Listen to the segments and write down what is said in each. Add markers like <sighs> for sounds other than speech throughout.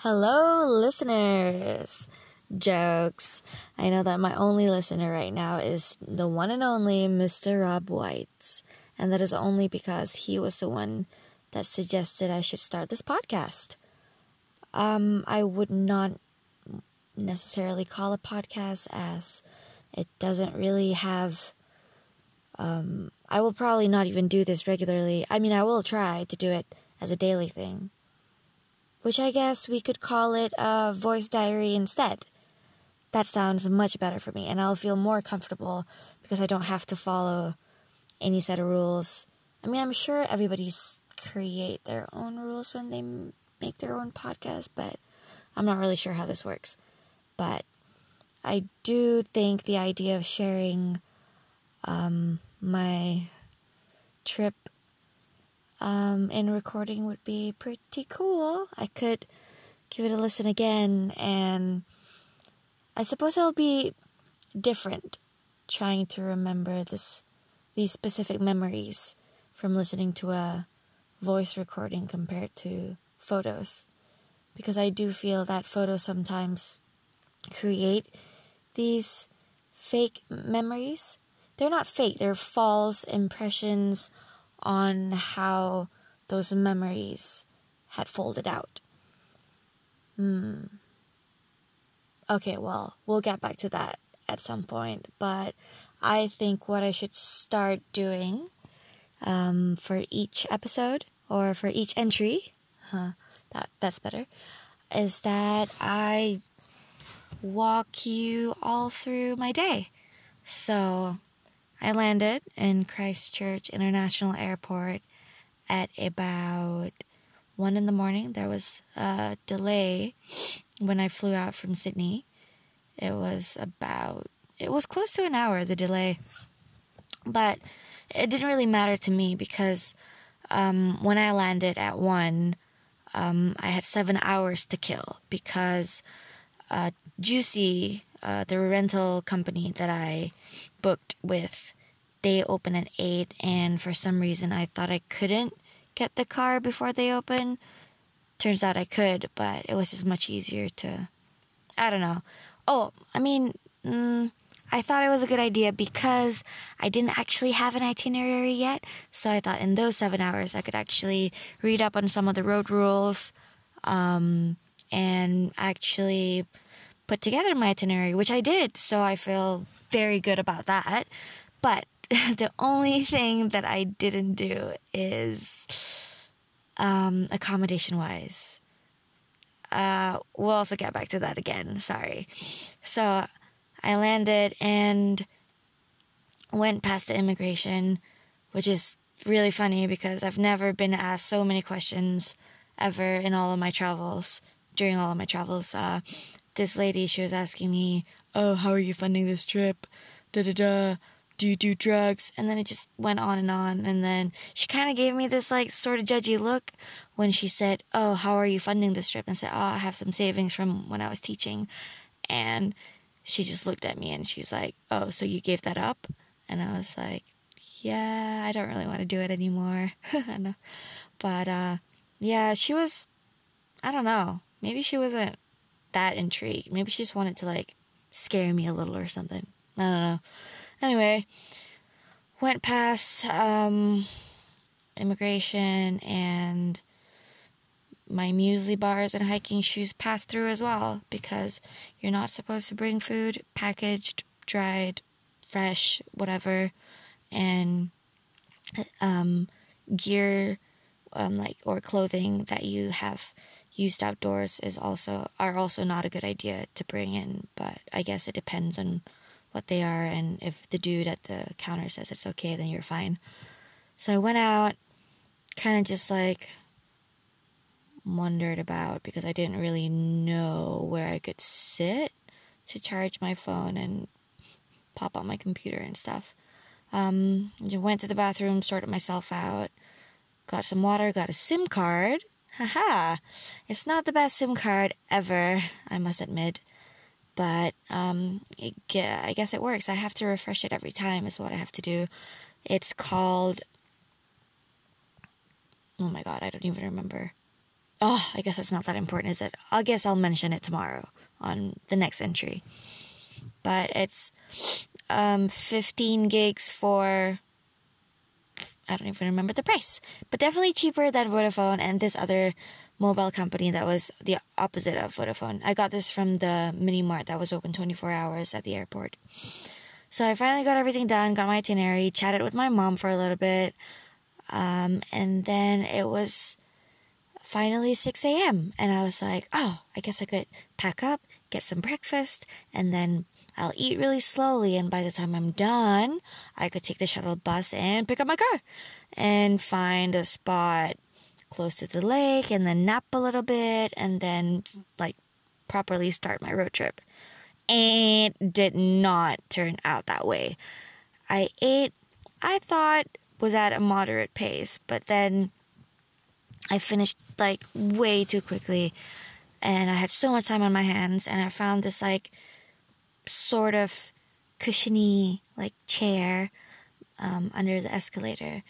Hello, listeners. Jokes. I know that my only listener right now is the one and only Mr. Rob White. And that is only because he was the one that suggested I should start this podcast. Um, I would not necessarily call a podcast as it doesn't really have. Um, I will probably not even do this regularly. I mean, I will try to do it as a daily thing, which I guess we could call it a voice diary instead. That sounds much better for me, and I'll feel more comfortable because I don't have to follow any set of rules. I mean, I'm sure everybody's create their own rules when they make their own podcast, but I'm not really sure how this works. But I do think the idea of sharing um, my trip um, in recording would be pretty cool. I could give it a listen again, and I suppose it'll be different trying to remember this these specific memories from listening to a voice recording compared to photos because I do feel that photos sometimes create these fake memories. They're not fake, they're false impressions on how those memories had folded out. Hmm. Okay, well, we'll get back to that at some point, but I think what I should start doing um, for each episode or for each entry, huh, that that's better, is that I walk you all through my day. So I landed in Christchurch International Airport at about one in the morning. There was a delay when I flew out from Sydney. It was about, it was close to an hour, the delay. But it didn't really matter to me because um, when I landed at one, um, I had seven hours to kill because uh, Jucy, uh, the rental company that I booked with, they open at 8, and for some reason I thought I couldn't get the car before they open. Turns out I could, but it was just much easier to. I don't know. Oh, I mean, mm, I thought it was a good idea because I didn't actually have an itinerary yet. So I thought in those seven hours I could actually read up on some of the road rules um, and actually put together my itinerary, which I did. So I feel very good about that. But <laughs> the only thing that I didn't do is um, accommodation wise. Uh, we'll also get back to that again. Sorry. So I landed and went past the immigration, which is really funny because I've never been asked so many questions ever in all of my travels. During all of my travels, uh, this lady she was asking me, "Oh, how are you funding this trip?" Da da da. Do you do drugs? And then it just went on and on. And then she kind of gave me this like sort of judgy look when she said, "Oh, how are you funding this trip?" And I said, "Oh, I have some savings from when I was teaching." And she just looked at me and she's like, "Oh, so you gave that up?" And I was like, "Yeah, I don't really want to do it anymore." <laughs> But uh yeah, she was I don't know. Maybe she wasn't that intrigued. Maybe she just wanted to like scare me a little or something. I don't know. Anyway, went past um immigration and my muesli bars and hiking shoes passed through as well because you're not supposed to bring food packaged, dried, fresh, whatever, and um, gear um, like or clothing that you have used outdoors is also are also not a good idea to bring in. But I guess it depends on what they are, and if the dude at the counter says it's okay, then you're fine. So I went out, kind of just like wondered about because I didn't really know where I could sit to charge my phone and pop on my computer and stuff. Um, went to the bathroom, sorted myself out, got some water, got a SIM card. Haha! It's not the best SIM card ever, I must admit. But um, it, I guess it works. I have to refresh it every time, is what I have to do. It's called. Oh my god, I don't even remember Oh, I guess it's not that important, is it? I guess I'll mention it tomorrow on the next entry. But it's um, 15 gigs for I don't even remember the price, but definitely cheaper than Vodafone and this other mobile company that was the opposite of Vodafone. I got this from the mini mart that was open 24 hours at the airport. So I finally got everything done, got my itinerary, chatted with my mom for a little bit, um, and then it was finally 6 a.m. And I was like, oh, I guess I could pack up, get some breakfast, and then I'll eat really slowly. And by the time I'm done, I could take the shuttle bus and pick up my car and find a spot close to the lake and then nap a little bit and then like properly start my road trip. And did not turn out that way. I ate, I thought was at a moderate pace, but then I finished like way too quickly and I had so much time on my hands and I found this like sort of cushiony like chair um, under the escalator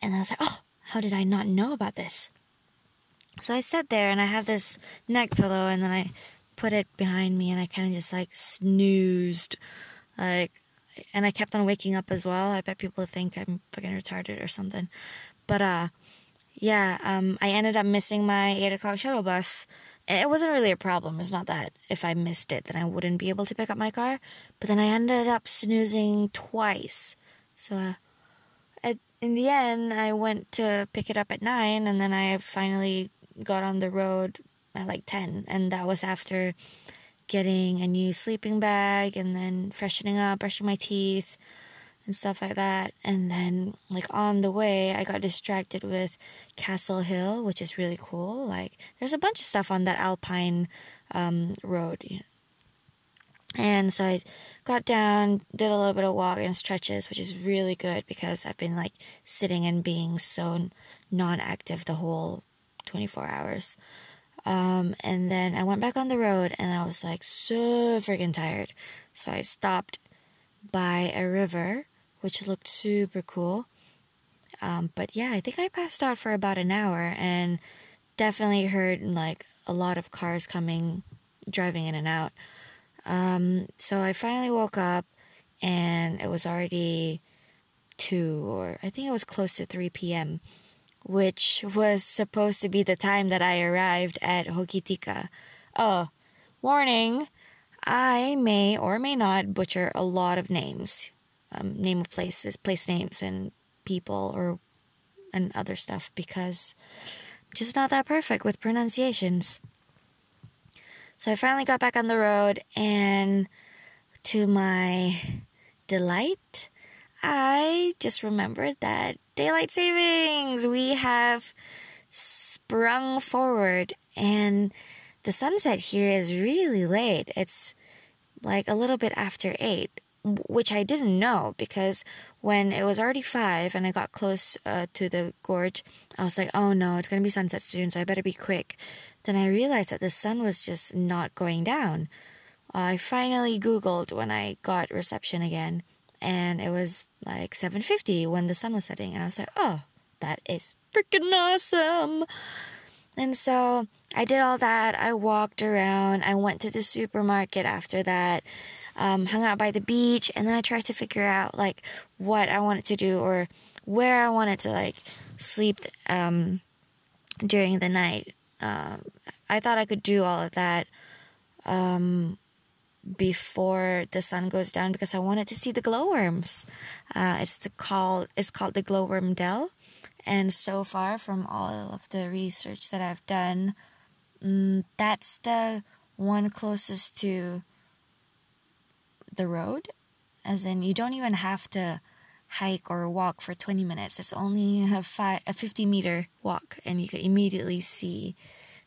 and I was like, oh, how did I not know about this? So I sat there and I have this neck pillow and then I put it behind me and I kind of just like snoozed. Like, and I kept on waking up as well. I bet people think I'm fucking retarded or something. But, uh, yeah, um, I ended up missing my 8 o'clock shuttle bus. It wasn't really a problem. It's not that if I missed it, then I wouldn't be able to pick up my car. But then I ended up snoozing twice. So, uh, at, in the end, I went to pick it up at 9, and then I finally got on the road at like 10 and that was after getting a new sleeping bag and then freshening up brushing my teeth and stuff like that and then like on the way i got distracted with castle hill which is really cool like there's a bunch of stuff on that alpine um, road and so i got down did a little bit of walk and stretches which is really good because i've been like sitting and being so non-active the whole 24 hours. Um, and then I went back on the road and I was like so freaking tired. So I stopped by a river, which looked super cool. Um, but yeah, I think I passed out for about an hour and definitely heard like a lot of cars coming, driving in and out. Um, so I finally woke up and it was already 2 or I think it was close to 3 p.m which was supposed to be the time that I arrived at Hokitika. Oh, warning! I may or may not butcher a lot of names, um, name of places, place names, and people, or and other stuff because I'm just not that perfect with pronunciations. So I finally got back on the road, and to my delight, I just remembered that daylight savings. We have sprung forward, and the sunset here is really late. It's like a little bit after eight, which I didn't know because when it was already five and I got close uh, to the gorge, I was like, oh no, it's gonna be sunset soon, so I better be quick. Then I realized that the sun was just not going down. I finally Googled when I got reception again and it was like 7:50 when the sun was setting and I was like, "Oh, that is freaking awesome." And so I did all that. I walked around. I went to the supermarket after that. Um, hung out by the beach, and then I tried to figure out like what I wanted to do or where I wanted to like sleep um, during the night. Um, I thought I could do all of that um, before the sun goes down because I wanted to see the glowworms. Uh, it's the called it's called the glowworm dell, and so far from all of the research that I've done, um, that's the one closest to the road. As in, you don't even have to hike or walk for 20 minutes. It's only a, five, a 50 meter walk, and you could immediately see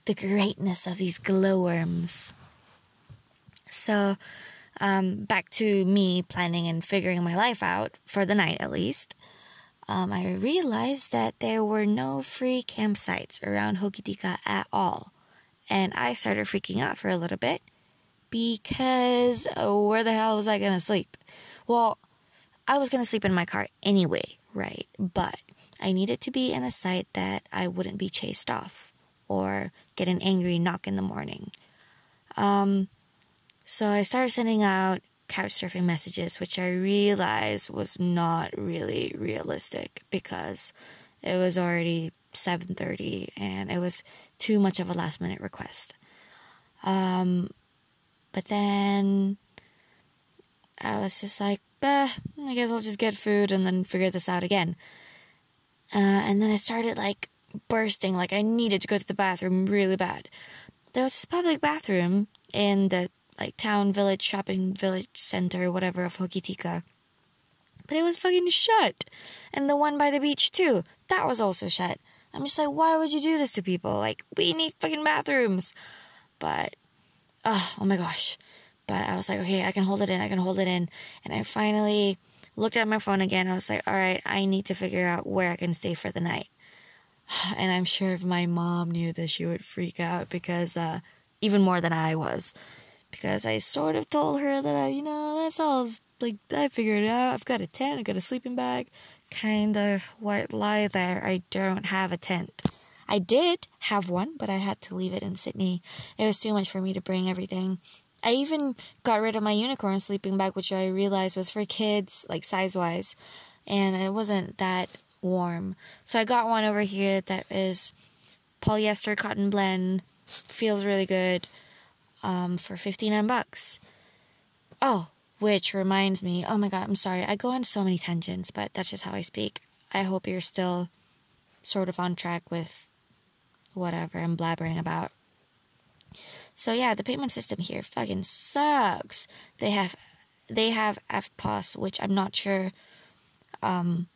the greatness of these glowworms. So, um, back to me planning and figuring my life out for the night at least. Um, I realized that there were no free campsites around Hokitika at all. And I started freaking out for a little bit because oh, where the hell was I going to sleep? Well, I was going to sleep in my car anyway, right? But I needed to be in a site that I wouldn't be chased off or get an angry knock in the morning. Um, so I started sending out couch surfing messages, which I realized was not really realistic because it was already 7:30 and it was too much of a last minute request. Um, but then I was just like, I guess I'll just get food and then figure this out again. Uh, and then I started like bursting, like I needed to go to the bathroom really bad. There was this public bathroom in the like town village shopping village center whatever of Hokitika. But it was fucking shut. And the one by the beach too. That was also shut. I'm just like, why would you do this to people? Like, we need fucking bathrooms. But oh, oh my gosh. But I was like, okay, I can hold it in, I can hold it in. And I finally looked at my phone again. I was like, all right, I need to figure out where I can stay for the night. <sighs> And I'm sure if my mom knew this, she would freak out because, uh, even more than I was because I sort of told her that I, you know, that's all. Like I figured it out. I've got a tent. I've got a sleeping bag. Kind of white lie there. I don't have a tent. I did have one, but I had to leave it in Sydney. It was too much for me to bring everything. I even got rid of my unicorn sleeping bag, which I realized was for kids, like size wise, and it wasn't that warm. So I got one over here that is polyester cotton blend, feels really good um, for 59 bucks. Oh, which reminds me, oh my god, I'm sorry. I go on so many tangents, but that's just how I speak. I hope you're still sort of on track with whatever I'm blabbering about. So yeah, the payment system here fucking sucks. They have they have EFTPOS, which I'm not sure um,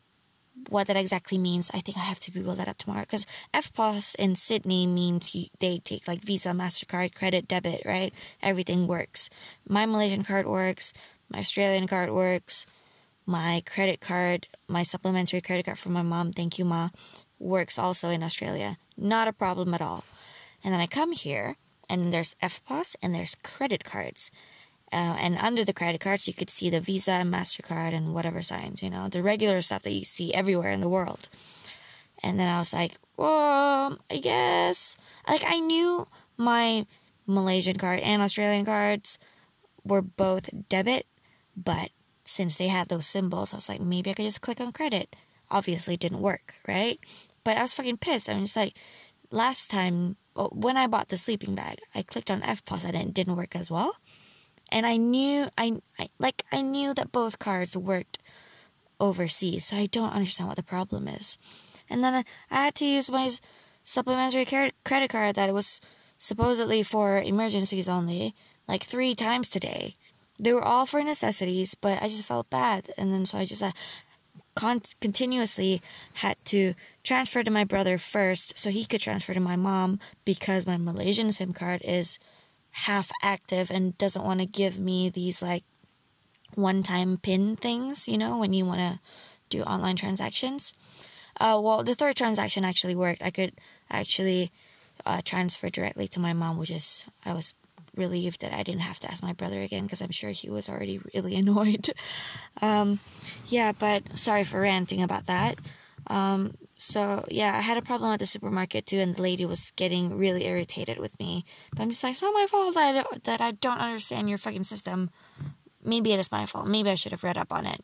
what that exactly means. I think I have to Google that up tomorrow because EFTPOS in Sydney means you, they take like Visa, MasterCard, credit, debit, right? Everything works. My Malaysian card works, my Australian card works, my credit card, my supplementary credit card from my mom, thank you, Ma, works also in Australia. Not a problem at all. And then I come here and there's EFTPOS and there's credit cards. Uh, and under the credit cards, you could see the Visa and MasterCard and whatever signs, you know, the regular stuff that you see everywhere in the world. And then I was like, well, I guess. Like, I knew my Malaysian card and Australian cards were both debit, but since they had those symbols, I was like, maybe I could just click on credit. Obviously, didn't work, right? But I was fucking pissed. I was like, last time, when I bought the sleeping bag, I clicked on F and it didn't work as well and I knew I, I like I knew that both cards worked overseas, so I don't understand what the problem is. And then I, I had to use my supplementary credit card that was supposedly for emergencies only, like three times today. They were all for necessities, but I just felt bad, and then so I just uh, con- continuously had to transfer to my brother first, so he could transfer to my mom because my Malaysian SIM card is half active and doesn't want to give me these like one time pin things, you know, when you want to do online transactions. Uh, well, the third transaction actually worked. I could actually uh, transfer directly to my mom, which is, I was relieved that I didn't have to ask my brother again because I'm sure he was already really <laughs> annoyed. um, yeah, but sorry for ranting about that. Um, so yeah, I had a problem at the supermarket too, and the lady was getting really irritated with me. But I'm just like, it's not my fault that I don't, that I don't understand your fucking system. Maybe it is my fault. Maybe I should have read up on it.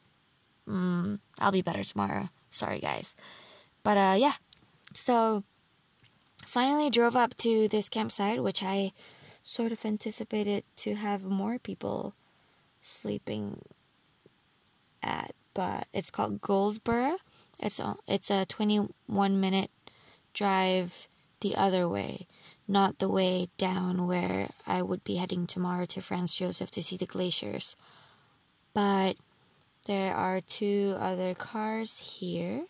Mm, I'll be better tomorrow. Sorry, guys. But uh, yeah. So finally drove up to this campsite, which I sort of anticipated to have more people sleeping at, but it's called Goldsborough it's a, it's a 21 minute drive the other way, not the way down where I would be heading tomorrow to Franz Josef to see the glaciers. But there are two other cars here.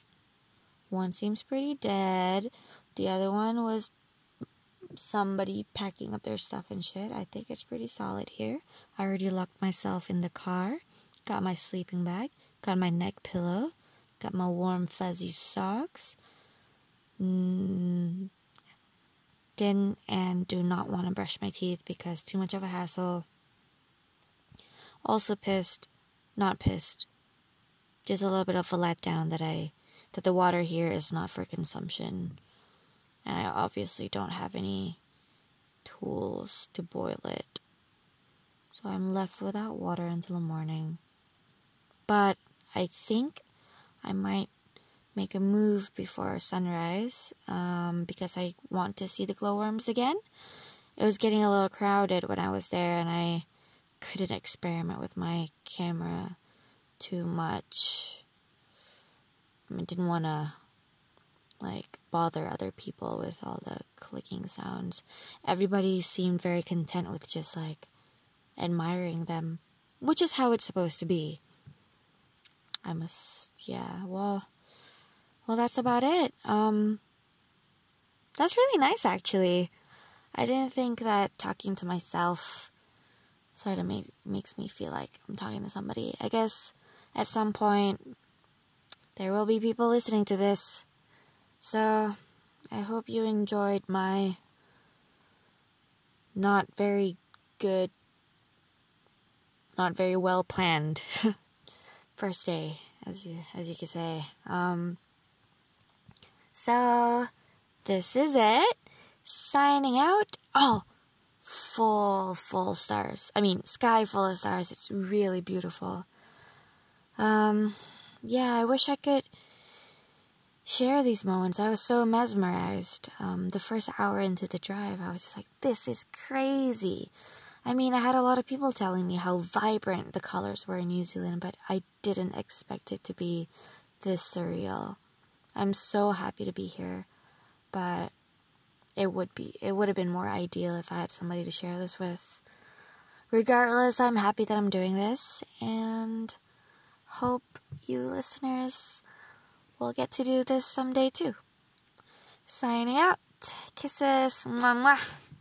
One seems pretty dead. The other one was somebody packing up their stuff and shit. I think it's pretty solid here. I already locked myself in the car. Got my sleeping bag. Got my neck pillow. Got my warm fuzzy socks. Mm, didn't and do not want to brush my teeth because too much of a hassle. Also pissed, not pissed. Just a little bit of a letdown that I that the water here is not for consumption. And I obviously don't have any tools to boil it. So I'm left without water until the morning. But I think I might make a move before sunrise um, because I want to see the glowworms again. It was getting a little crowded when I was there, and I couldn't experiment with my camera too much. I didn't want to like bother other people with all the clicking sounds. Everybody seemed very content with just like admiring them, which is how it's supposed to be. I must, yeah, well, well, that's about it. Um, that's really nice, actually. I didn't think that talking to myself sort of make, makes me feel like I'm talking to somebody. I guess at some point there will be people listening to this. So I hope you enjoyed my not very good, not very well planned <laughs> first day, as you as you could say. Um, so this is it. Signing out. Oh, full full stars. I mean, sky full of stars. It's really beautiful. Um, yeah, I wish I could share these moments. I was so mesmerized. Um, the first hour into the drive, I was just like, this is crazy. I mean, I had a lot of people telling me how vibrant the colors were in New Zealand, but I didn't expect it to be this surreal. I'm so happy to be here, but it would be it would have been more ideal if I had somebody to share this with. Regardless, I'm happy that I'm doing this and hope you listeners will get to do this someday too. Signing out. Kisses. Mwah, mwah.